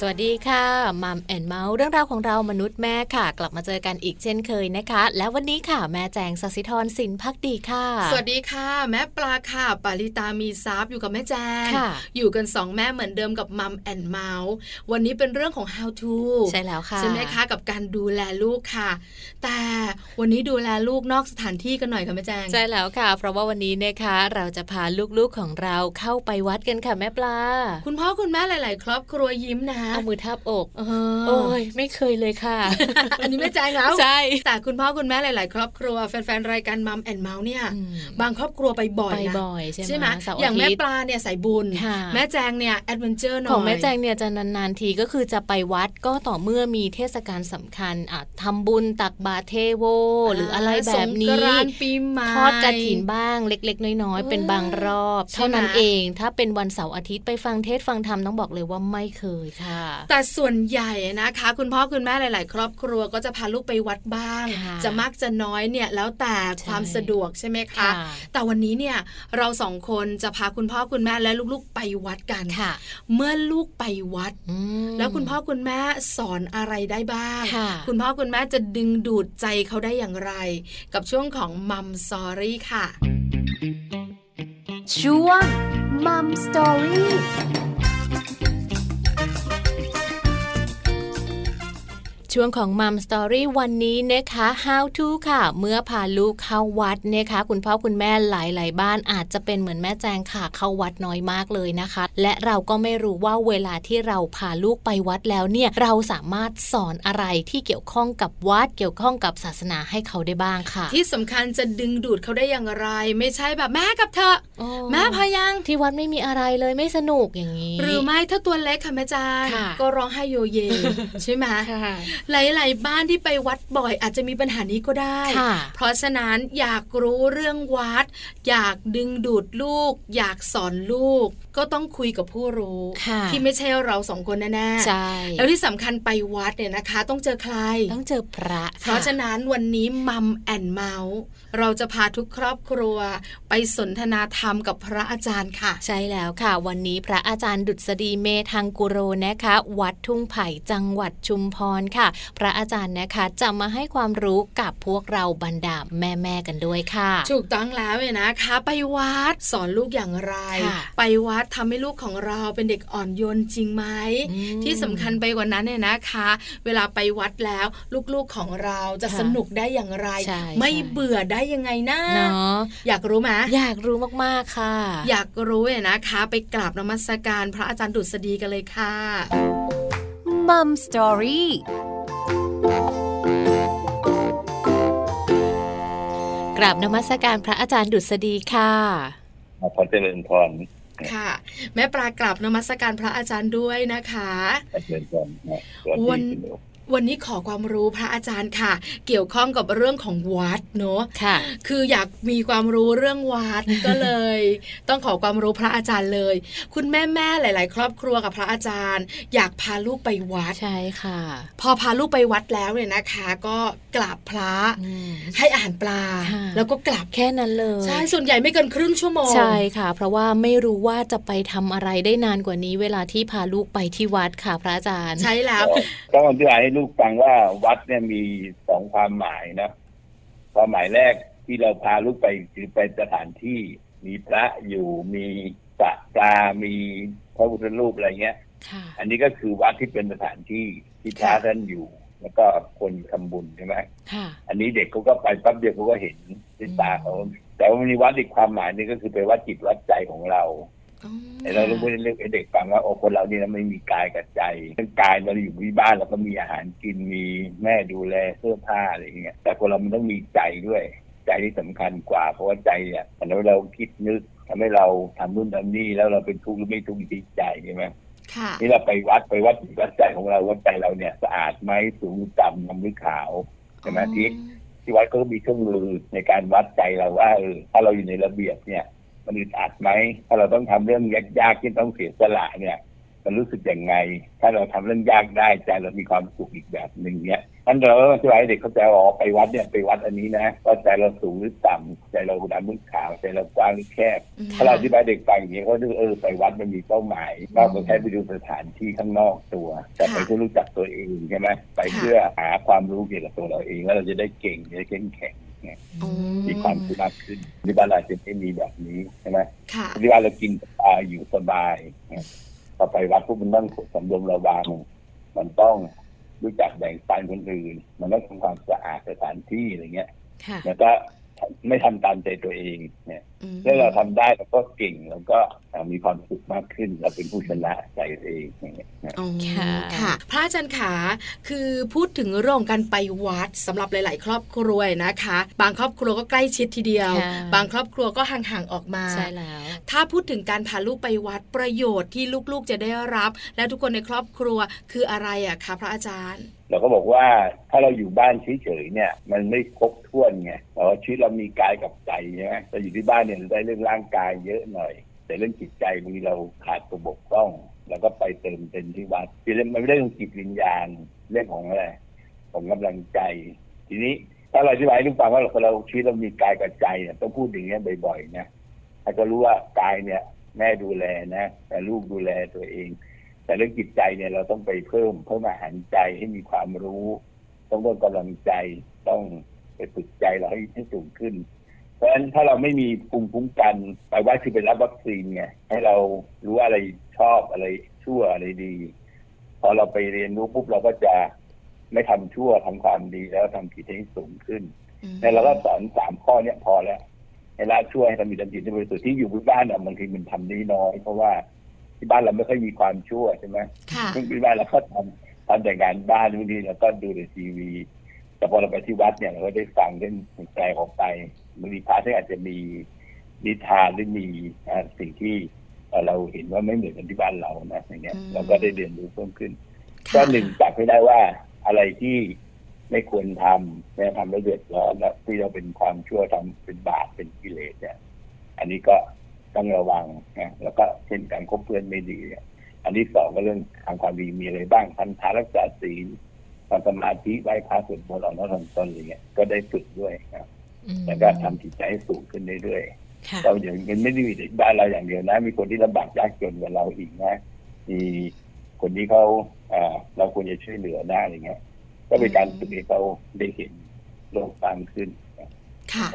สวัสดีค่ะ Mom and Mouth เรื่องราวของเรามนุษย์แม่ค่ะ กลับมาเจอกันอีกเช่นเคยนะคะ และวันนี้ค่ะแม่แจงสัสิธรสินพักดีค่ะ สวัสดีค่ะ แม่ปลาค่ะ ปาริตามีซับอยู่กับแม่แจงอยู่กันสองแม่เหมือนเดิมกับ Mom and Mouth วันนี้เป็นเรื่องของ how to ใช่แล้วค่ะใช่ไหมคะกับการดูแลลูกค่ะ แต่วันนี้ดูแลลูกนอกสถานที่กันหน่อยค่ะแม่แจงใช่แล้วค่ะ เพราะว่าวันนี้นะคะ เราจะพาลูกๆของเราเข้าไปวัดกันค่ะแม่ปลา คุณพ่อคุณแม่หลาย ๆ ครอบครัวยิ้มนะเอามือทับอกโอ้ยไม่เคยเลยค่ะ อันนี้ไม่ใจแล้วใช่แต่คุณพ่อคุณแม่หลาย ๆ ครอบครัวแฟนๆรายการมัมแอนเมาส์เนี่ย บางครอบครัวไปบ่อยนะไปบ่อยใช่ไหมอย่างแม่ปลาเนี่ยสายบุญ แม่แจงเนี่ย adventure หน่อยของแม่แจงเนี่ยจะนานๆทีก็คือจะไปวัดก็ต่อเมื่อมีเทศกาลสำคัญอะทำบุญตักบาเทโว หรืออะไรแบบนี้ปีใหม่ทอดกระถินบ้างเล็ก ๆ น้อย ๆ เป็นบางรอบ เท่านั้นเองถ้าเป็นวันเสาร์อาทิตย์ไปฟังเทศฟังธรรมต้องบอกเลยว่าไม่เคยค่ะแต่ส่วนใหญ่นะคะ คุณพ่อคุณแม่หลาย ๆ ครอบครัวก็จะพาลูกไปวัดบ้าง จะมากจะน้อยเนี่ยแล้วแต่ความสะดวกใช่ไหมคะ แต่วันนี้เนี่ยเราสองคนจะพาคุณพ่อคุณแม่และลูกๆไปวัดกันเมื่อลูกไปวัด แล้วคุณพ่อคุณแม่สอนอะไรได้บ้าง คุณพ่อคุณแม่จะดึงดูดใจเขาได้อย่างไร กับช่วงของ Mom Story ค่ะ ช่วง Mom Story ช่วงของ Mom Story วันนี้นะคะ How to ค่ะ เมื่อพาลูกเข้าวัดนะคะ คุณพ่อคุณแม่หลายๆ บ้านอาจจะเป็นเหมือนแม่แจงค่ะ เข้าวัดน้อยมากเลยนะคะ และเราก็ไม่รู้ว่าเวลาที่เราพาลูกไปวัดแล้วเนี่ยเราสามารถสอนอะไรที่เกี่ยวข้องกับวัดเกี่ยวข้องกับศาสนาให้เขาได้บ้างค่ะ ที่สำคัญจะดึงดูดเขาได้อย่างไร ไม่ใช่แบบแม่กับเธอแม่พายังที่วัดไม่มีอะไรเลยไม่สนุกอย่างนี้ หรือไม่ถ้าตัวเล็กค่ะแม่จางก็ร้องไห้โยเยใช่ไหมหลายๆ บ้านที่ไปวัดบ่อย อาจจะมีปัญหานี้ก็ได้ เพราะฉะนั้นอยากรู้เรื่องวัด อยากดึงดูดลูก อยากสอนลูก ก็ต้องคุยกับผู้รู้ที่ไม่ใช่เราสองคนแน่ๆใช่แล้วที่สำคัญไปวัดเนี่ยนะคะ ต้องเจอใครต้องเจอพระ เพราะฉะนั้นวันนี้มัมแอนเมาส์เราจะพาทุกครอบครัว ไปสนทนาธรรมกับพระอาจารย์ค่ะ ใช่แล้วค่ะ วันนี้พระอาจารย์ดุษฎีเมธังกุโรนะคะ วัดทุ่งไผ่จังหวัดชุมพรค่ะ พระอาจารย์นะคะจะมาให้ความรู้กับพวกเราบรรดาแม่ๆกันด้วยค่ะ ถูกต้องแล้วเลยนะคะ ไปวัดสอนลูกอย่างไร ไปวัดทำให้ลูกของเราเป็นเด็กอ่อนโยนจริงไหมที่สำคัญไปกว่านั้นเนี่ยนะคะ เวลาไปวัดแล้วลูกๆของเราจะสนุกได้อย่างไร ไม่เบื่อได้ยังไงนะเนาะอยากรู้ไหมอยากรู้มากๆค่ะ อยากรู้เนี่ยนะคะ ไปกราบนมัสการพระอาจารย์ดุษฎีกันเลยค่ะมัมสตอรี่กราบนมัสการพระอาจารย์ดุษฎีค่ะพระเจริญพร ค่ะ แม่ปลากราบนมัสการพระอาจารย์ด้วยนะคะเจริญพรวัน วันนี้ขอความรู้พระอาจารย์ค่ะ เกี่ยวข้องกับเรื่องของวัดเนาะค่ะ คืออยากมีความรู้เรื่องวัดก็เลย ต้องขอความรู้พระอาจารย์เลย คุณแม่แม่หลาย ๆ ครอบครัวกับพระอาจารย์ อยากพาลูกไปวัดใช่ค่ะ พอพาลูกไปวัดแล้วเนี่ยนะคะ ก็กราบพระให้อาหารปลา แล้วก็กราบแค่นั้นเลยใช่ส่วนใหญ่ไม่เกินครึ่งชั่วโมงใช่ค่ะ เพราะว่าไม่รู้ว่าจะไปทำอะไรได้นานกว่านี้ เวลาที่พาลูกไปที่วัดค่ะ พระอาจารย์ ใช่แล้วต้องอธิบายให้ลูกฟังว่าวัดเนี่ยมีสองความหมายนะความหมายแรกที่เราพาลูกไปคือไปสถานที่มีพระอยู่มีสระปลามีพระพุทธรูปอะไรเงี้ยอันนี้ก็คือวัดที่เป็นสถานที่ที่พระท่านอยู่ แล้วก็คนทำบุญใช่ไหมอันนี้เด็กเขาก็ไปปั๊บเดียวเขาก็เห็นด้วยตาเขาแต่ว่ามีวัดอีกความหมายนึงก็คือไปวัดจิตวัดใจของเรา เราต้องพูดเรื่องเด็กฟังว่าโอ้คนเราเนี่ยไม่มีกายกับใจทั้งกายเราอยู่ที่บ้านเราก็มีอาหารกินมีแม่ดูแลเสื้อผ้าอะไรอย่างเงี้ยแต่คนเรามันต้องมีใจด้วย ใจที่สำคัญกว่า เพราะว่าใจเนี่ยมันทำให้เราคิดนึกทำให้เราทำนู่นทำนี่แล้วเราเป็นทุกข์หรือไม่ทุกข์ที่ใจใช่ไหมนี่เราไปวัดไปวัดวัดใจของเราว่าใจเราเนี่ยสะอาดไหมสูงต่ำดำหรือขาวใช่ไหมที่ที่วัดก็มีเครื่องมือในการวัดใจเราว่าเออถ้าเราอยู่ในระเบียบเนี่ย มันอึดอัดไหมถ้าเราต้องทำเรื่องยากๆที่ต้องเสียสละเนี่ย มันรู้สึกยังไง ถ้าเราทำเรื่องยากได้ใจเรามีความสุขอีกแบบหนึ่งเนี้ยนั่นเราก็ช่วยให้เด็กเข้าใจว่าอ๋อไปวัดเนี่ยไปวัดอันนี้นะว่าใจเราสูงหรือต่ำใจเราดำหรือขาวใจเรากว้างหรือแคบอืมถ้าเราอธิบายเด็กฟังอย่างนี้เขาดูเออไปวัดมันมีเป้าหมายมากกว่าแค่ไปดูสถานที่ข้างนอกตัว แต่ไปค่ะเพื่อรู้จักตัวเองใช่ไหมไปค่ะเพื่อหาความรู้เกี่ยวกับตัวเราเองแล้วเราจะได้เก่งจะได้เข้มแข็ง เนี่ยอืมีความสุขมากขึ้นที่บ้านเราจะไม่มีแบบนี้ใช่ไหมค่ะที่บ้านเรากินสบายอยู่สบายเนี่ยพอไปวัดพวกมันต้องสำรวมระวังมันต้องรู้จักแบ่งปันคนอื่น มันต้องทำความสะอาดสถานที่อะไรเงี้ยค่ะแล้วก็ไม่ทำตามใจตัวเองเนี่ยอืมถ้าเราทำได้เราก็เก่งแล้วก็มีความสุขมากขึ้น เราเป็นผู้ชนะใจตัวเองอย่างเงี้ยนะอ๋อค่ะค่ะ พระอาจารย์ขาคือพูดถึงเรื่องของการไปวัดสำหรับหลาย ๆ ครอบครัวนะคะ บางครอบครัวก็ใกล้ชิดทีเดียวค่ะบางครอบครัวก็ห่าง ๆ ออกมาใช่แล้วถ้าพูดถึงการพาลูกไปวัดประโยชน์ที่ลูก ๆ จะได้รับ และทุกคนในครอบครัวคืออะไรอะคะพระอาจารย์เราก็บอกว่าถ้าเราอยู่บ้านเฉยๆเนี่ย มันไม่ครบถ้วนไงแต่ว่าชีวิตเรามีกายกับใจใช่ไหมเราอยู่ที่บ้านเนี่ยได้เรื่องร่างกายเยอะหน่อย แต่เรื่องจิตใจบางทีเราขาดตัวบกพร่อง แล้วก็ไปเติมเต็มที่วัดคือมันไม่ได้เรื่องจิตวิญญาณเรื่องของอะไรของกำลังใจ ทีนี้ถ้าเราอธิบายให้ลูกฟังว่าเราเราชีวิตเรามีกายกับใจเนี่ยต้องพูดอย่างเงี้ยบ่อยๆนะให้ก็รู้ว่ากายเนี่ย แม่ดูแลนะแต่ลูกดูแลตัวเอง แต่เรื่องจิตใจเนี่ยเราต้องไปเพิ่มเพิ่มอาหารใจให้มีความรู้ ต้องเพิ่มกำลังใจต้องไปฝึกใจเราให้ให้สูงขึ้น เพราะฉะนั้นถ้าเราไม่มีภูมิคุ้มกันไปว่าคือไปรับวัคซีนไงให้เรารู้ว่าอะไรชอบอะไรชั่วอะไรดี พอเราไปเรียนรู้ปุ๊บเราก็จะไม่ทำชั่วทำความดีแล้วทำผิดให้สูงขึ้นเนี่ยเราก็สอนสามข้อเนี้ยพอแล้วให้ละช่วยให้ทำมีทำจิตที่บริสุทธิ์ที่อยู่บนบ้านเนี่ยบางทีมันทำได้น้อย เพราะว่าที่บ้านเราไม่ค่อยมีความชั่วใช่ไหมค่ะซึ่งที่บ้านเราก็ทำทำแต่งานบ้านบางทีเราก็ดูในทีวี แต่พอเราไปที่วัดเนี่ยเราก็ได้ฟังเรื่องแปลออกไปบางทีพระท่านอาจจะมีนิทานหรือมีอ่าสิ่งที่เอ่อเราเห็นว่าไม่เหมือนกันที่บ้านเรานะอย่างเงี้ยอืมเราก็ได้เรียนรู้เพิ่มขึ้นค่ะก็หนึ่งจับให้ได้ว่าอะไรที่ไม่ควรทำไม่ทำแล้วเดือดร้อนและที่เราเป็นความชั่วทำเป็นบาปเป็นกิเลสเนี่ยอันนี้ก็ต้องระวังนะแล้วก็เช่นการคบเพื่อนไม่ดีเนี่ยอันที่สองก็เรื่องทำความดีมีอะไรบ้างทันทานรักษาศีล ทำสมาธิไหว้พระสวดมนต์ออกนอกทำตนอะไรเงี้ยก็ได้ฝึกด้วยนะอืมแล้วก็ทำจิตใจให้สูงขึ้นเรื่อยๆค่ะเราอย่างมันไม่ได้มีแต่บ้านเราอย่างเดียวนะ มีคนที่ลำบากยากจนกว่าเราอีกนะมีคนที่เขาอ่าเราควรจะช่วยเหลือได้อะไรเงี้ย ก็เป็นการฝึกให้เขาได้เห็นโลกกว้างขึ้นนะค่ะ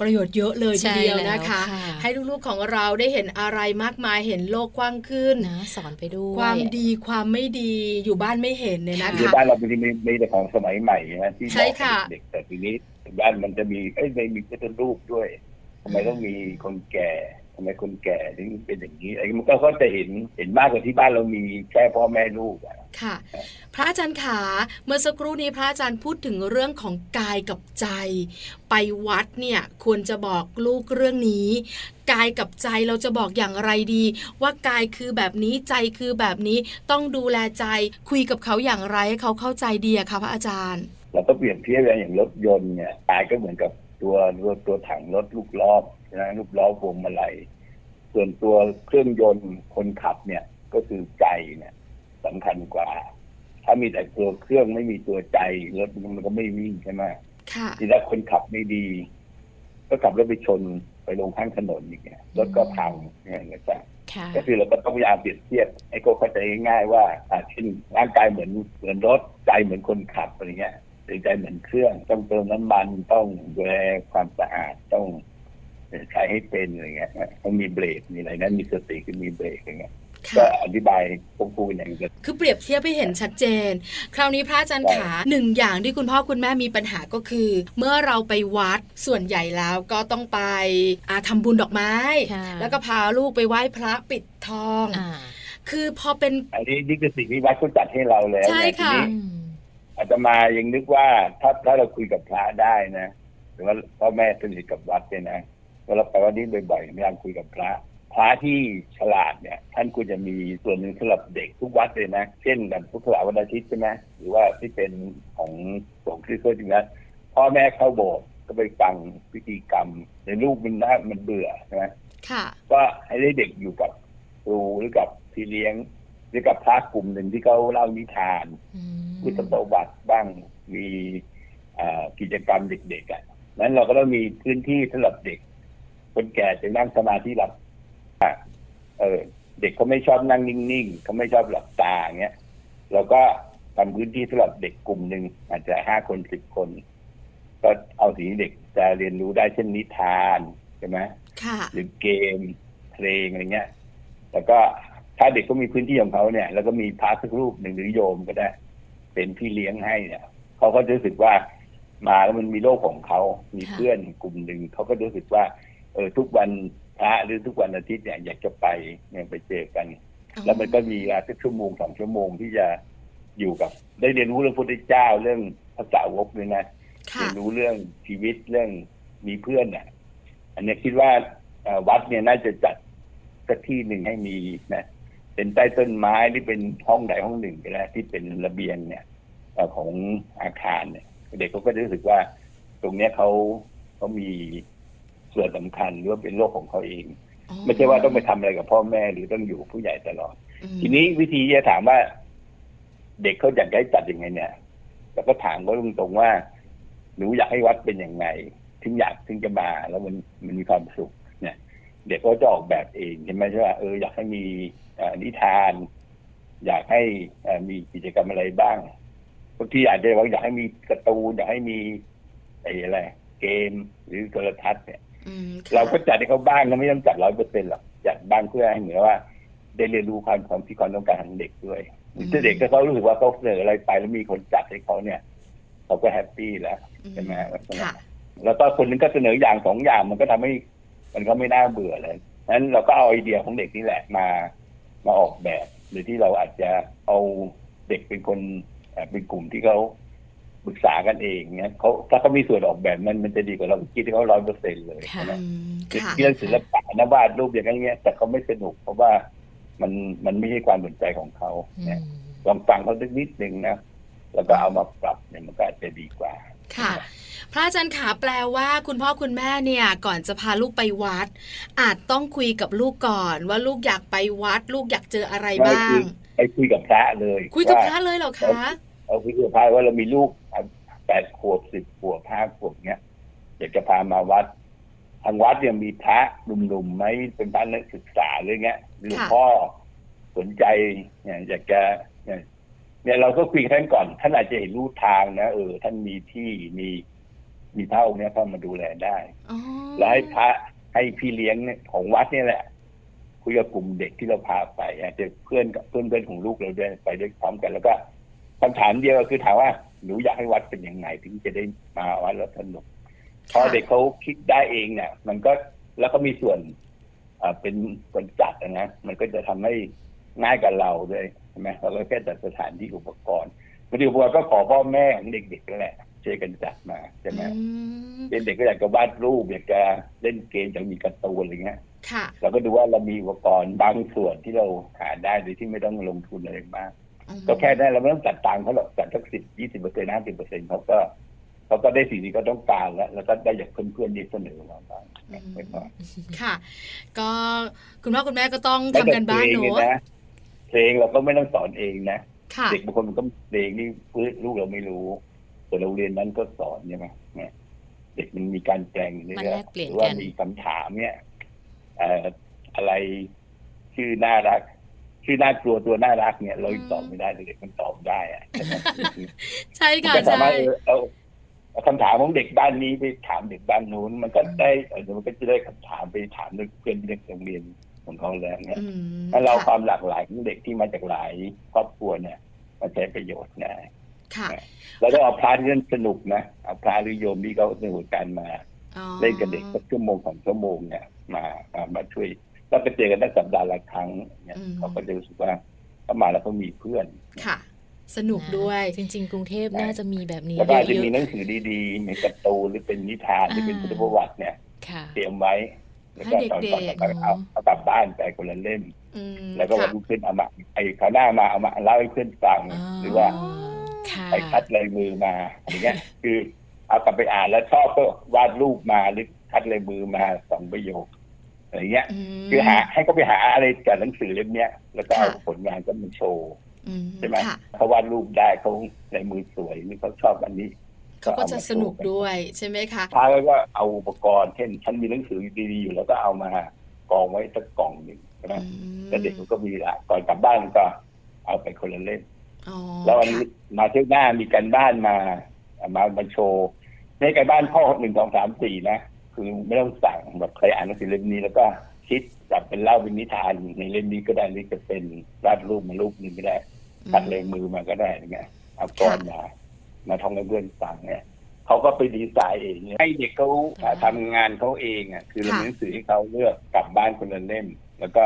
ประโยชน์เยอะเลยทีเดียวใช่แล้วนะคะค่ะให้ลูกๆของเราได้เห็นอะไรมากมายเห็นโลกกว้างขึ้นนะสอนไปด้วยความดีความไม่ดีอยู่บ้านไม่เห็นเนี่ยนะคือคะบ้านเราไม่ได้ไม่ไม่ได้ของสมัยใหม่นะที่ใช่บอกค่ะเด็กๆแต่ทีนี้บ้านมันจะมีเอ้ยไม่มีพุทธรูปด้วยทำไมต้องมีคนแก่ทำไมคนแก่ถึงเป็นอย่างนี้ไอ้มันก็ก็จะเห็นเห็นมากกว่าที่บ้านเรามีแค่พ่อแม่ลูกอะค่ะ พระอาจารย์ขาเมื่อสักครู่นี้พระอาจารย์พูดถึงเรื่องของกายกับใจ ไปวัดเนี่ยควรจะบอกลูกเรื่องนี้ กายกับใจเราจะบอกอย่างไรดี ว่ากายคือแบบนี้ใจคือแบบนี้ต้องดูแลใจ คุยกับเขาอย่างไรให้เขาเข้าใจดีอะคะพระอาจารย์ เราก็เปรียบเทียบอย่างรถยนต์เนี่ยกายก็เหมือนกับตัวตัวตัวถังรถลูกล้อ นะลูกล้อพวงมาลัยส่วนตัวเครื่องยนต์คนขับเนี่ยก็คือใจเนี่ยสำคัญกว่า ถ้ามีแต่ตัวเครื่องไม่มีตัวใจรถมันก็ไม่วิ่งใช่ไหมค่ะทีถ้าคนขับไม่ดี ก็ขับรถไปชนไปลงข้างถนนอีกเนี่ยรถก็พังเนี่ยนะจ๊ะค่ะก็คือเราก็ต้องพยายามเปรียบเทียบให้เขาเข้าใจง่ายๆว่าอ่าเช่นร่างกายเหมือนเหมือนรถใจเหมือนคนขับอะไรเงี้ยหรือใจเหมือนเครื่อง ต้องเติมน้ำมันต้องดูแลความสะอาดต้อง ใช้ให้เป็นอะไรเงี้ยต้องมีเบรกมีอะไรนั้นมีสติคือมีเบรกอย่างเงี้ยก็ค่ะอธิบายควบคู่กันอย่างเงี้ยคือเปรียบเทียบให้เห็นชัดเจน คราวนี้พระอาจารย์ขาหนึ่งอย่างที่คุณพ่อคุณแม่มีปัญหาก็คือ เมื่อเราไปวัดส่วนใหญ่แล้วก็ต้องไปอาทำบุญดอกไม้ค่ะแล้วก็พาลูกไปไหว้พระปิดทองอ่าคือพอเป็นอันนี้นี่คือสิ่งที่วัดเขาจัดให้เราแล้วใช่เนี่ยทีค่ะนี้อืมอาตมายังนึกว่าถ้าถ้าเราคุยกับพระได้นะหรือว่าพ่อแม่สนิทกับวัดเนี่ยนะ เวลาไปวัดนี้บ่อยๆพยายามคุยกับพระพระที่ฉลาดเนี่ย ท่านควรจะมีส่วนหนึ่งสำหรับเด็กทุกวัดเลยนะ เช่นแบบทุกสลาวันอาทิตย์ใช่ไหมหรือว่าที่เป็นของสงฆ์คริสต์จริงๆนะพ่อแม่เข้าโบสถ์ก็ไปฟังพิธีกรรม ในลูกมันน่ามันเบื่อใช่ไหมค่ะก็ให้ได้เด็กอยู่กับครูหรือกับพี่เลี้ยง หรือกับพระกลุ่มหนึ่งที่เขาเล่านิทานอืมพุทธประวัติบ้างมีอ่ากิจกรรมเด็กๆอะนั้นเราก็ต้องมีพื้นที่สำหรับเด็ก คนแก่จะนั่งสมาธิหลับอะเออ เด็กเขาไม่ชอบนั่งนิ่งๆเขาไม่ชอบหลับตาอย่างเงี้ยเราก็ทำพื้นที่สำหรับเด็กกลุ่มหนึ่งอาจจะห้าคนสิบคน ก็เอาสิ่งที่เด็กจะเรียนรู้ได้เช่นนิทานใช่ไหมค่ะหรือเกมเพลงอะไรเงี้ย แล้วก็ถ้าเด็กก็มีพื้นที่ของเขาเนี่ย แล้วก็มีพระสักรูปหนึ่งหรือโยมก็ได้ เป็นพี่เลี้ยงให้เนี่ยเขาก็จะรู้สึกว่ามาแล้วมันมีโลกของเขา มีเพื่อนกลุ่มหนึ่งเขาก็รู้สึกว่า เออทุกวันพระหรือทุกวันอาทิตย์เนี่ยอยากจะไปเนี่ยไปเจอกัน แล้วมันก็มีเวลาสักชั่วโมงสองชั่วโมงที่จะอยู่กับ ได้เรียนรู้เรื่องพุทธเจ้าเรื่องภาษาวกด้วยนะค่ะเรียนรู้เรื่องชีวิตเรื่องมีเพื่อนเนี่ยอันเนี้ยคิดว่าเอ่อวัดเนี่ยน่าจะจัดสักที่หนึ่งให้มีนะเป็นใต้ต้นไม้หรือเป็นห้องใดห้องหนึ่งก็ได้ที่เป็นระเบียงเนี่ยเอ่อของอาคารเนี่ยเด็กเขาก็จะรู้สึกว่า ตรงเนี้ยเขาเขามี ส่วนสำคัญหรือว่าเป็นโลกของเขาเองอ๋อไม่ใช่ว่าต้องไปทำอะไรกับพ่อแม่หรือต้องอยู่กับผู้ใหญ่ตลอดอืมทีนี้วิธีที่จะถามว่า เด็กเขาอยากให้จัดยังไงเนี่ยเราก็ถามเขาตรงๆว่าหนูอยากให้วัดเป็นยังไง ถึงอยากถึงจะมาแล้วมันมันมีความสุขเนี่ย เด็กก็จะออกแบบเองใช่ไหมใช่ว่าเอออยากให้มีเอ่อนิทาน อยากให้เอ่อมีกิจกรรมอะไรบ้างบางทีอาจจะว่าอยากให้มีการ์ตูนอยากให้มีไอ้อะไรเกมหรือโทรทัศน์เนี่ยอืมค่ะ เราก็จัดให้เขาบ้างก็ไม่ต้องจัดร้อยเปอร์เซ็นต์หรอกจัดบ้างเพื่อให้เหมือนว่า ได้เรียนรู้ความความที่ความต้องการของเด็กด้วยถ้าเด็กถ้าเขารู้สึกว่าเขาเสนออะไรไปแล้วมีคนจัดให้เขาเนี่ยเขาก็แฮปปี้แล้วใช่ไหมลักษณะค่ะแล้วก็คนหนึงก็เสนออย่างสองอย่างมันก็ทำให้มันก็ไม่น่าเบื่อเลยนั้นเราก็เอาไอเดียของเด็กนี่แหละมามาออกแบบ หรือที่เราอาจจะเอาเด็กเป็นคนเอ่อเป็นกลุ่มที่เขา ปรึกษากันเองเนี่ยเขาถ้าเขามีส่วนออกแบบมันมันจะดีกว่าเราคิดที่เขาร้อยเปอร์เซ็นต์เลยค่ะใช่ไหมอืมคือค่ะเรื่องศิลปะนะวาดรูปอย่างเงี้ย แต่เขาไม่สนุกเพราะว่ามันมันไม่ใช่ความสนใจของเขาอืเนี่ยมลองฟังเขาสักนิดหนึ่งนะแล้วก็เอามาปรับเนี่ยมันก็อาจจะดีกว่า ค่ะ พระอาจารย์ขาแปลว่า คุณพ่อคุณแม่เนี่ย ก่อนจะพาลูกไปวัด อาจต้องคุยกับลูกก่อน ว่าลูกอยากไปวัด ลูกอยากเจออะไรบ้างไปคุยกับพระเลย คุยกับว่าพระเลยเหรอคะเอาคุยกับพระว่าเรามีลูก แปดขวบสิบขวบห้าขวบเนี้ยอยากจะพามาวัด ทางวัดเนี่ยมีพระหนุ่มๆไหมเป็นพระนักศึกษาหรือเงี้ยหรือหลวงพ่อสนใจเนี่ยอยากจะเนี่ยเนี่ยเราก็คุยกับท่านก่อน ท่านอาจจะเห็นรูทางนะเออ ท่านมีที่มีมีพระองค์เนี้ยเข้ามาดูแลได้อ๋อแล้วให้พระให้พี่เลี้ยงเนี่ยของวัดเนี่ยแหละคุยกับกลุ่มเด็กที่เราพาไปอาจจะเพื่อนกับเพื่อนเพื่อนๆของลูกเราด้วยไปด้วยพร้อมกันแล้วก็ คำถามเดียวก็คือถามว่าหนูอยากให้วัดเป็นยังไงถึงจะได้มาวัดแล้วสนุกพอเด็กเขาคิดได้เองเนี่ยมันก็แล้วก็มีส่วนอ่าเป็นคนจัดนะนะมันก็จะทำให้ง่ายกับเราด้วยใช่ไหมเราก็แค่จัดสถานที่อุปกรณ์บางทีอุปกรณ์ก็ขอพ่อแม่ของเด็กๆนั่นแหละช่วยกันจัดมาใช่ไหมอืมเป็นเด็กก็อยากจะวาดรูปอยากจะเล่นเกมอยากมีการ์ตูนอะไรเงี้ยค่ะเราก็ดูว่าเรามีอุปกรณ์บางส่วนที่เราหาได้โดยที่ไม่ต้องลงทุนอะไรมากอืม ก็แค่นั้นเราไม่ต้องจัดตังค์เขาหรอกจัดสักสิบยี่สิบเปอร์เซ็นต์ห้าสิบเปอร์เซ็นต์เขาก็เขาก็ได้สิ่งที่เขาต้องการแล้ว แล้วก็ได้จากเพื่อนๆที่เสนอมาบ้างไม่พอค่ะ ก็คุณพ่อคุณแม่ก็ต้องแม้ทำแต่กันเพลบ้านงหนูเนี่ยนะเพลงเราก็ไม่ต้องสอนเองนะค่ะเด็กบางคนมันก็เพลงนี่ลูกเราไม่รู้แต่โรงเรียนนั้นก็สอนใช่ไหมเนี่ยเด็กมันมีการแปลงเรื่มันอยแลกเปลี่ๆยหนรือว่ากันมีคำถามเนี่ยเอ่ออะไรชื่อน่ารัก ชื่อน่ากลัวตัวน่ารักเนี่ย เรายังตอบไม่ได้แต่เด็กมันตอบได้อะใช่ไหมใช่มันค่ะก็สาใช่มารถเออเอาเอาคำถามของเด็กบ้านนี้ไปถามเด็กบ้านนู้น มันก็ได้เออมันก็จะได้คำถามไปถามเพื่อนที่เด็กโรงเรียนของเขาแล้วเนี่ยอืมถ้าเราคค่ะวามหลากหลายของเด็กที่มาจากหลายครอบครัวเนี่ยมาใช้ประโยชน์นะค่ะแล้วก็เอาพระที่เล่นสนุกนะเอาพระหรือโยมที่เขาสนุกกันมาอ๋อเล่นกับเด็กสักชั่วโมงสองชั่วโมงเนี่ยมามามาช่วย แล้วไปเจอกันได้สัปดาห์ละครั้งเนี่ยเขาก็จะรู้สึกว่าเขามาแล้วเขามีเพื่อนค่ะ สนุกด้วยจริง ๆ กรุงเทพน่าจะมีแบบนี้แล้วก็อาจจะเยมีอะหนังสือดีๆมีการ์ตูนหรือเป็นนิทานหรือเป็นพุทธประวัติเนี่ยๆค่ะเตรียมไว้แล้วก็ตอนให้ก่อนเด็กกลับๆเอาเอากลับบ้านไปคนละเล่มอืมแล้วก็วัค่ะนรุ่งขึ้นเอามาไอ้คราวหน้ามาเอามาเล่าให้เพื่อนฟังหรือว่าค่ะไปคัดลายมือมาอย่างเงี้ย คือเอากลับไปอ่านแล้วชอบก็วาดรูปมาหรือคัดลายมือมาสองประโยค อะไรเงี้ย คือหาให้เขาไปหาอะไรกับหนังสือเล่มเนี้ย แล้วก็เอาผลงานก็มาโชว์ใช่ไหมเขาวาดรูปได้เขาในมือสวยนี่เขาชอบอันนี้เขาก็จะสนุกด้วยใช่ไหมคะท้าแล้วก็เอาอุปกรณ์เช่นฉันมีหนังสือดีๆอยู่แล้วก็เอามากองไว้สักกล่องหนึ่งใช่ไหมแล้วเด็กก็มีละก่อนกลับบ้านก็เอาไปคนละเล่มแล้ววันนี้มาเที่ยวหน้ามีการบ้านมา มามาโชว์ในการบ้านพ่อหนึ่งสองสามสี่นะ คือไม่ต้องสั่งแบบใครอ่านหนังสือเล่มนี้แล้วก็คิดจับเป็นเล่าเป็นนิทานในเล่มนี้ก็ได้หรือจะเป็นวาดรูปมารูปนึงก็ได้ตัดเลยมือมาก็ได้ไงเอาก้อนมา มาท่องให้เพื่อนฟังเนี่ยเขาก็ไปดีไซน์เองให้เด็กเขาทำงานเขาเองอะคือเรียนหนังสือให้เขาเลือกกลับบ้านคนละเล่ม แล้วก็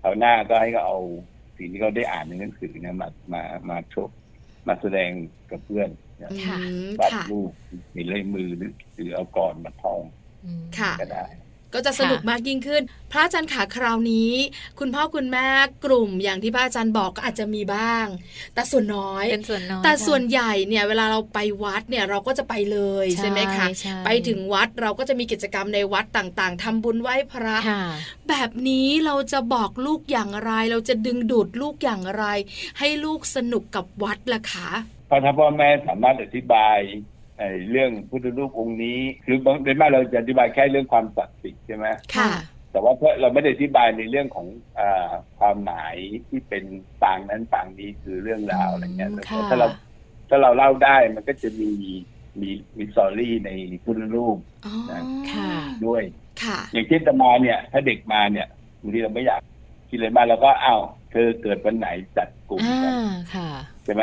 เขาหน้าก็ให้เขาเอาสิ่งที่เขาได้อ่านในหนังสือเนี่ยมามามาโชว์มาแสดงกับเพื่อนวาดรูปมีลายมือหรือหรือเอาก่อนมาท่อง ก็ได้ก็จะสนุกมากยิ่งขึ้น พระอาจารย์ขาคราวนี้ คุณพ่อคุณแม่กลุ่มอย่างที่พระอาจารย์บอกก็อาจจะมีบ้าง แต่ส่วนน้อยเป็นส่วนน้อยแต่ส่วนใหญ่เนี่ยเวลาเราไปวัดเนี่ยเราก็จะไปเลยใช่ไหมคะไปถึงวัดเราก็จะมีกิจกรรมในวัดต่างๆทำบุญไหว้พระ แบบนี้เราจะบอกลูกอย่างไร เราจะดึงดูดลูกอย่างไร ให้ลูกสนุกกับวัดล่ะคะพอถ้าพ่อแม่สามารถอธิบาย เรื่องพุทธรูปองค์นี้ คือบางเป็นมากเราจะอธิบายแค่เรื่องความศักดิ์สิทธิ์ใช่ไหมค่ะ แต่ว่าเราไม่ได้อธิบายในเรื่องของอความหมายที่เป็นปางนั้นปางนี้คือเรื่องราวอะไรเงี้ยถ้าเราถ้าเราเล่าได้มันก็จะมีมีมีสอรี่ในพุทธรูปนะด้วยค่ะอย่างเช่นตมาเนี่ย ถ้าเด็กมาเนี่ยบางทีเราไม่อยากคิดเลยมาเราก็อ้าวเธอเกิดวันไหนจัดกลุ่มกันใช่ไหม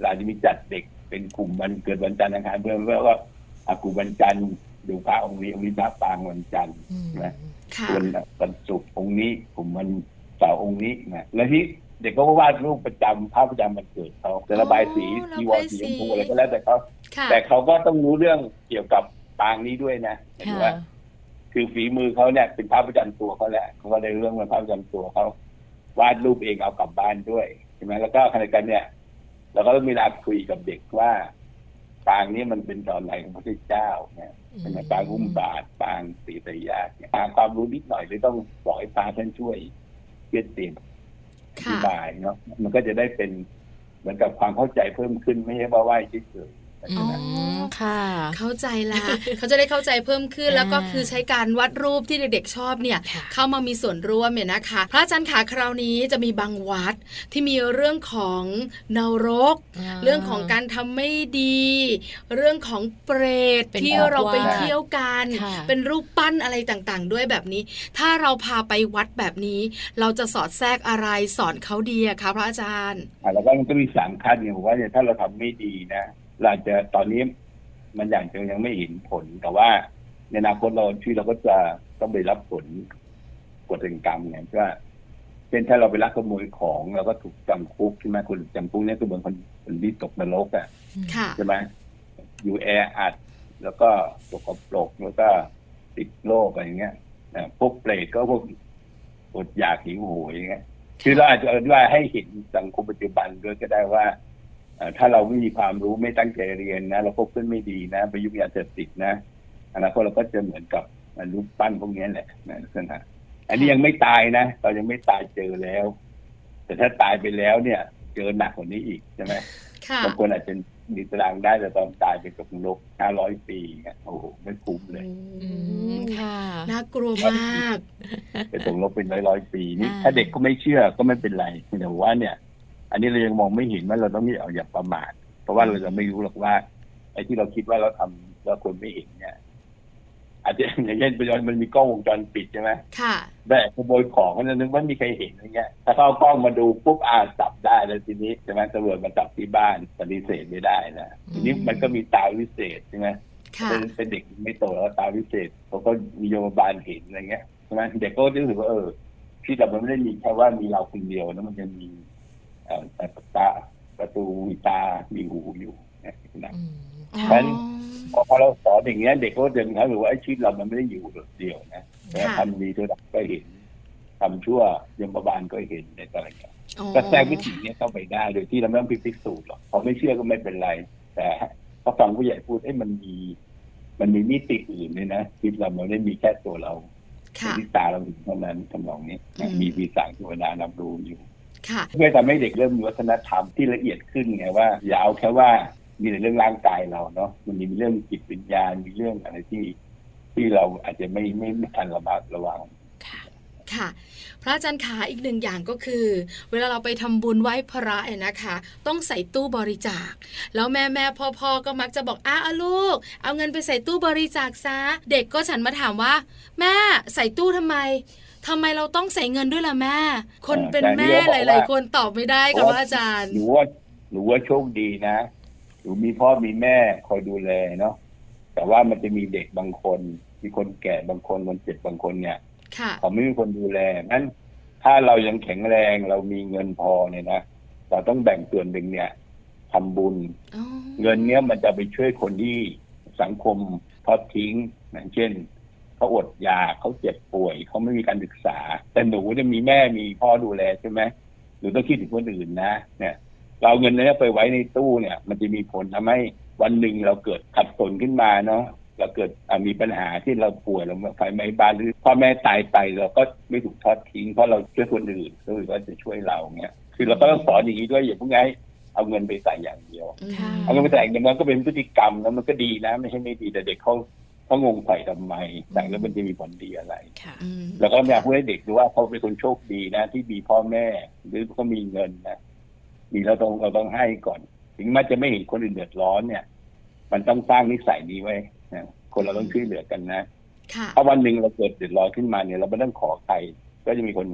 เราจะมีจัดเด็ก เป็นกลุ่มวันเกิดวันจันทร์อังคารเพื่อเพื่อว่ากลุ่มวันจันทร์ดูพระองค์นี้องค์นี้พระปางวันจันทร์นะส่วนวันศุกร์องค์นี้กลุ่มวันเสาร์องค์นี้นะแล้วที่เด็กก็วาดรูปประจำภาพประจำวันเกิดเขาจะระบายสีทีวอสีชมพูอะไรก็แล้วแต่เขาแต่เขาก็ต้องรู้เรื่องเกี่ยวกับปางนี้ด้วยนะเห็นว่าคือฝีมือเขาเนี่ยเป็นภาพประจำตัวเขาแหละเขาก็ได้เรื่องเป็นภาพประจำตัวเขาวาดรูปเองเอากลับบ้านด้วยใช่ไหมแล้วก็ขณะกันเนี่ย เราก็ต้องมีการคุยกับเด็กว่าปางนี้มันเป็นตอนไหนของพระเจ้าเนี่ยเป็นปางอุ้มบาทปางสีตยาเนี่ยปางความรู้นิดหน่อยเลยต้องบอกให้พาท่านช่วยเกียรติอธิบายเนาะมันก็จะได้เป็นเหมือนกับความเข้าใจเพิ่มขึ้นไม่ใช่ว่าไหว้เฉย อ๋อค่ะ เข้าใจละเขาจะได้เข้าใจเพิ่มขึ้นแล้วก็คือใช้การวัดรูปที่เด็กๆชอบเนี่ยเข้ามามีส่วนร่วมเนี่ยนะคะ พระอาจารย์ขาคราวนี้จะมีบางวัดที่มีเรื่องของนรก เรื่องของการทำไม่ดี เรื่องของเปรตที่เราไปเที่ยวกัน เป็นรูปปั้นอะไรต่างๆ ด้วยแบบนี้ ถ้าเราพาไปวัดแบบนี้ เราจะสอดแทรกอะไรสอนเขาดีอะคะพระอาจารย์แล้วก็มันก็มีสามขั้นอย่างว่าเนี่ยถ้าเราทำไม่ดีนะ เราจะตอนนี้มันอย่างจะยังไม่เห็นผล แต่ว่าในอนาคตเราที่เราก็จะต้องไปรับผลกฎแห่งกรรมเนี่ยก็เช่นถ้าเราไปลักขโมยของเราก็ถูกจำคุกใช่ไหมคนจำคุกเนี่ยคือเหมือนคนคนที่ตกนรกอะใช่ไหมอยู่แออัด แล้วก็ตกปลกแล้วก็ติดโรคอะไรเงี้ยพวกเปรตก็พวกอดอยากหิวโหยอย่างเงี้ยคือเราอาจจะอธิบายให้เห็นสังคมปัจจุบันด้วยก็ได้ว่า ถ้าเราไม่มีความรู้ไม่ตั้งใจเรียนนะเราพบเพื่อนไม่ดีนะไปยุ่งยาเสพติดนะอนาคตเราก็จะเหมือนกับรูปปั้นพวกนี้แหละนะลักษณะอันนี้ยังไม่ตายนะเรายังไม่ตายเจอแล้ว แต่ถ้าตายไปแล้วเนี่ย เจอหนักกว่านี้อีกใช่ไหมบางคนอาจจะมีตารางได้แต่ตอนตายไปกับนกห้าร้อยปีโอ้โหไม่คุ้มเลยค่ะน่ากลัวมากไปตกนกเป็นร้อยร้อยปีนี่ถ้าเด็กก็ไม่เชื่อก็ไม่เป็นไรแต่ว่าเนี่ย อันนี้เรายังมองไม่เห็นว่าเราต้องมีเอาอย่าประมาทเพราะว่าเราจะไม่รู้หรอกว่าไอ้ที่เราคิดว่าเราทำแล้วคนไม่เห็นเนี่ยอาจจะอย่างเช่นปัจจุบันมันมีกล้องวงจรปิดใช่ไหมค่ะแต่ขโมยของก็นึกว่ามีใครเห็นอย่างเงี้ย ถ้าเขากล้องมาดูปุ๊บอาจับได้แล้วทีนี้ใช่ไหมตำรวจมาจับที่บ้านปฏิเสธไม่ได้นะทีนี้มันก็มีตาวิเศษใช่ไหมเป็นเป็นเด็กไม่โตแล้วตาวิเศษเขาก็มีโยมบาลเห็นอะไรเงี้ยใช่ไหมเด็กก็รู้สึกว่าเออที่แต่มันไม่ได้มีแค่ว่ามีเราคนเดียวนะมันจะมี ตาประตูมีตา มีหูอยู่นะเพราะฉะนั้นพอเราสอนอย่างเงี้ยเด็กก็เดินเขาหรือว่าไอ้ชีวิตเรามันไม่ได้อยู่เดียวนะทำดีเท่าไหร่ก็เห็นทำชั่วยมบาลก็เห็นในอะไรเงี้ยก็แทรกวิถีเนี้ยเข้าไปได้โดยที่เราไม่ต้องพิสูจน์หรอกพอไม่เชื่อก็ไม่เป็นไร แต่พอฟังผู้ใหญ่พูดเอ้มันมี มันมีมิติอื่นเลยนะชีวิตเราไม่ได้มีแค่ตัวเราค่ะที่ตาเราถึงเท่านั้นทำนองนี้นะอืมมีปีศาจเทวดารับรู้อยู่ค่ะ เพื่อทำให้เด็กเริ่มมีวัฒนธรรมที่ละเอียดขึ้นไงว่า อย่าเอาแค่ว่ามีแต่เรื่องร่างกายเราเนาะมันมีเรื่องจิตวิญญาณมีเรื่องอะไรที่ ที่เราอาจจะไม่ไม่ไม่ทันระมัดระวังค่ะค่ะพระอาจารย์ขาอีกหนึ่งอย่างก็คือ เวลาเราไปทำบุญไหว้พระเนี่ยนะคะ ต้องใส่ตู้บริจาค แล้วแม่แม่พ่อพ่อก็มักจะบอกอ้าเอาลูก เอาเงินไปใส่ตู้บริจาคซะ เด็กก็ฉันมาถามว่า แม่ใส่ตู้ทำไม ทำไมเราต้องใส่เงินด้วยล่ะแม่ คนเป็นแม่หลาย ๆ คนตอบไม่ได้ค่ะพระอาจารย์หนูว่าหนูว่าโชคดีนะหนูมีพ่อมีแม่คอยดูแลเนาะแต่ว่ามันจะมีเด็กบางคนมีคนแก่บางคนคนเจ็บบางคนเนี่ยค่ะเขาไม่มีคนดูแลนั้นถ้าเรายังแข็งแรงเรามีเงินพอเนี่ยนะเราต้องแบ่งส่วนหนึ่งเนี่ยทำบุญอ๋อเงินเนี้ยมันจะไปช่วยคนที่สังคมทอดทิ้งอย่างเช่น เขาอดอยากเขาเจ็บป่วยเขาไม่มีการศึกษา แต่หนูจะมีแม่มีพ่อดูแลใช่ไหมหนูต้องคิดถึงคนอื่นนะเนี่ย เราเอาเงินเนี้ยไปไว้ในตู้เนี่ย มันจะมีผลทำให้วันหนึ่งเราเกิดขัดสนขึ้นมาเนาะเราเกิดอะมีปัญหาที่เราป่วยเราไฟไหม้บ้านหรือพ่อแม่ตายไปเราก็ไม่ถูกทอดทิ้งเพราะเราช่วยคนอื่นก็คือว่าจะช่วยเราเนี่ยคือเราก็ต้องสอนอย่างนี้ด้วยอย่าเพิ่งให้เอาเงินไปใส่อย่างเดียวอืมค่ะเอาเงินไปใส่อย่างเดียวมันก็เป็นพฤติกรรมแล้วมันก็ดีนะไม่ใช่ไม่ดีแต่เด็กเขา เขางงใส่ทำไมใส่แล้วมันจะมีผลดีอะไรค่ะอืมแล้วก็อยากพูดให้เด็กดูว่าเขาเป็นคนโชคดีนะ ที่มีพ่อแม่ หรือเขามีเงินนะมีเราต้องเราต้องให้ก่อน ถึงแม้จะไม่เห็นคนอื่นเดือดร้อนเนี่ย มันต้องสร้างนิสัยนี้ไว้นะคนเราต้องช่วยเหลือกันนะค่ะถ้าวันหนึ่งเราเกิดเดือดร้อนขึ้นมาเนี่ย เราไม่ต้องขอใคร ก็จะมีคน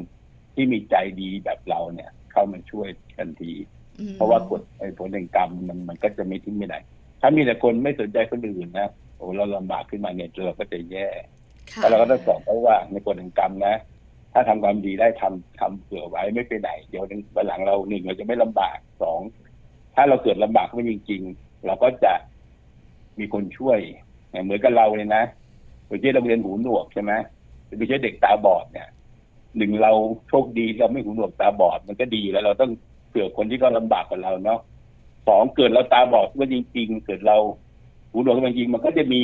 ที่มีใจดีแบบเราเนี่ย เข้ามาช่วยทันทีอืมเพราะว่ากฎไอ้ผลแห่งกรรมมันมันก็จะไม่ทิ้งไม่ได้ถ้ามีแต่คนไม่สนใจคนอื่นนะโอ้เราลำบากขึ้นมาเนี่ยเราก็จะแย่ค่ะแล้วเราก็ต้องสอนเขาว่าในกฎแห่งกรรมนะ ถ้าทำความดีได้ทำทำเผื่อไว้ไม่ไปไหน เดี๋ยววันหลังเราหนึ่งเราจะไม่ลำบากสองถ้าเราเกิดลำบากขึ้นมาจริงๆเราก็จะมีคนช่วยเหมือนกับเราเลยนะไปเช่นเราเรียนหูหนวกใช่ไหมไปเช่นเด็กตาบอดเนี่ยหนึ่งเราโชคดีเราไม่หูหนวกตาบอดมันก็ดีแล้ว เราต้องเผื่อคนที่ก็ลำบากกว่าเราเนาะสองเกิดเราตาบอดก็จริง ๆ เกิดเรา หูหนวกขึ้นมาจริงมันก็จะมี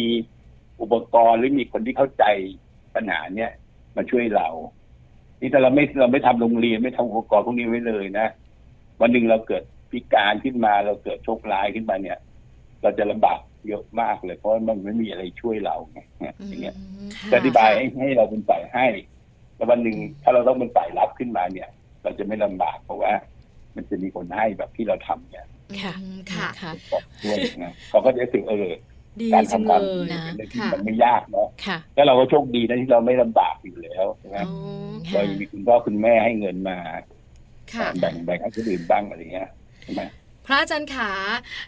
อุปกรณ์หรือมีคนที่เข้าใจปัญหาเนี่ยมาช่วยเรา นี่ถ้าเราไม่เราไม่ทำโรงเรียนไม่ทำอุปกรณ์พวกนี้ไว้เลยนะ วันหนึ่งเราเกิดพิการขึ้นมาเราเกิดโชคร้ายขึ้นมาเนี่ย เราจะลำบากเยอะมากเลย เพราะว่ามันไม่มีอะไรช่วยเราไงเนี่ยอย่างเงี้ยค่ะจะอธิบายให้ให้เราเป็นฝ่ายให้แล้ววันหนึ่งถ้าเราต้องเป็นฝ่ายรับขึ้นมาเนี่ย เราจะไม่ลำบากเพราะว่า มันจะมีคนให้แบบที่เราทำเนี่ย ค่ะอืมค่ะค่ะบอกด้วยนะเขาก็จะรู้สึกเออดีการจังทำคเลวามดียเป็นเรื่องที่ค่ะมันไม่ยากเนาะค่ะแล้วเราก็โชคดีนะที่เราไม่ลำบากอยู่แล้วใช่ไหมอ๋อเรายังมีคุณพ่อคุณแม่ให้เงินมาค่ะแบ่งแบ่งให้คนอื่นบ้างอะไรเงี้ยใช่ไหมพระอาจารย์ขา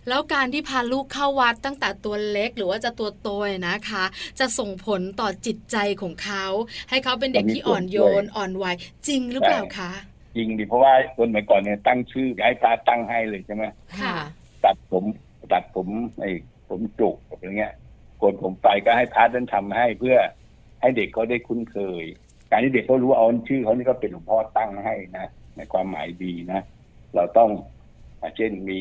แล้วการที่พาลูกเข้าวัดตั้งแต่ตัวเล็กหรือว่าจะตัวโตเนี่ยนะคะ จะส่งผลต่อจิตใจของเขา ให้เขาเป็นเด็กที่อ่อนโยนอ่อนไหวจริงหรือเปล่าคะจ ริงดิเพราะว่าคนสมัยก่อนเนี่ยตั้งชื่อให้พระตั้งให้เลยใช่ไหมค่ะ ตัดผมตัดผมไอ้ผมจุกอะไรเงี้ยโกนผมไปก็ให้พระท่านทำให้เพื่อให้เด็กเขาได้คุ้นเคย การที่เด็กเขารู้เอาชื่อเขานี่ก็เป็นหลวงพ่อตั้งให้นะในความหมายดีนะเราต้องอ่าเช่นมี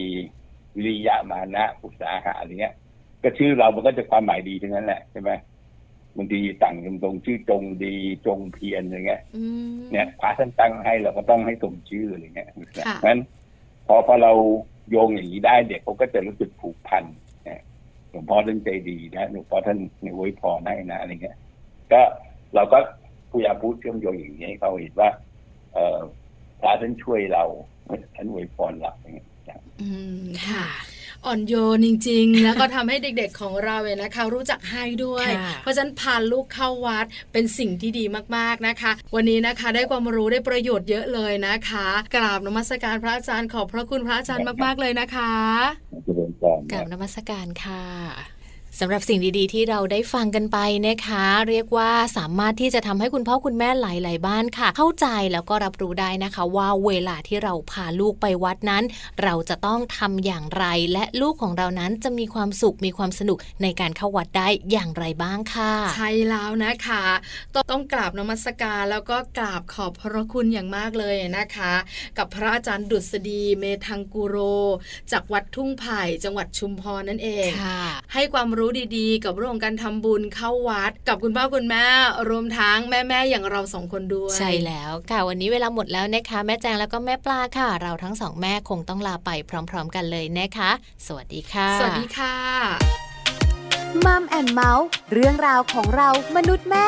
วิริยะมานะอุตสาหะอะไรเงี้ย ก็ชื่อเรามันก็จะความหมายดีทั้งนั้นแหละใช่ไหม บางทีต่างกันตรงชื่อจงดีจงเพียรอะไรเงี้ยอืมเนี่ยพระท่านตั้งให้เราก็ต้องให้สมชื่ออะไรเงี้ยค่ะเพราะฉะนั้นพอพอเราโยงอย่างนี้ได้เด็กเขาก็จะรู้สึกผูกพันเนี่ยหลวงพ่อท่านใจดีนะหลวงพ่อท่านในไว้พรให้นะอะไรเงี้ย ก็เราก็พยายามพูดเชื่อมโยงอย่างนี้ให้เขาเห็นว่า เออพระท่านช่วยเราท่านไว้พรเราอย่างเงี้ยอืมค่ะค่ะ อ่อนโยนจริง ๆ แล้วก็ทำให้เด็กๆของเราเนี่ยนะคะ รู้จักให้ด้วยค่ะเพราะฉะนั้นพาลูกเข้าวัดเป็นสิ่งที่ดีมากๆนะคะ วันนี้นะคะได้ความรู้ได้ประโยชน์เยอะเลยนะคะ กราบนมัสการพระอาจารย์ขอบพระคุณพระอาจารย์มาก ๆเลยนะคะเจริญพรกรานะบนมัสการค่ะ สำหรับสิ่งดีๆ ที่เราได้ฟังกันไปนะคะ เรียกว่าสามารถที่จะทำให้คุณพ่อคุณแม่หลาย ๆ บ้านค่ะ เข้าใจแล้วก็รับรู้ได้นะคะ ว่าเวลาที่เราพาลูกไปวัดนั้น เราจะต้องทำอย่างไร และลูกของเรานั้นจะมีความสุขมีความสนุกในการเข้าวัดได้อย่างไรบ้างค่ะ ใช่แล้วนะคะต้องต้องกราบนมัสการแล้วก็กราบขอบพระคุณอย่างมากเลยนะคะ กับพระอาจารย์ดุษฎีเมธังกุโร จากวัดทุ่งไผ่จังหวัดชุมพรนั่นเองค่ะให้ความรู้รู้ดีๆ กับเรื่องของการทำบุญเข้าวัด กับคุณพ่อคุณแม่รวมทั้งแม่ๆอย่างเราสองคนด้วยใช่แล้วค่ะวันนี้เวลาหมดแล้วนะคะ แม่แจงแล้วก็แม่ปลาค่ะ เราทั้งสองแม่คงต้องลาไปพร้อม ๆ กันเลยนะคะ สวัสดีค่ะ สวัสดีค่ะมัมแอนเมาส์เรื่องราวของเรามนุษย์แม่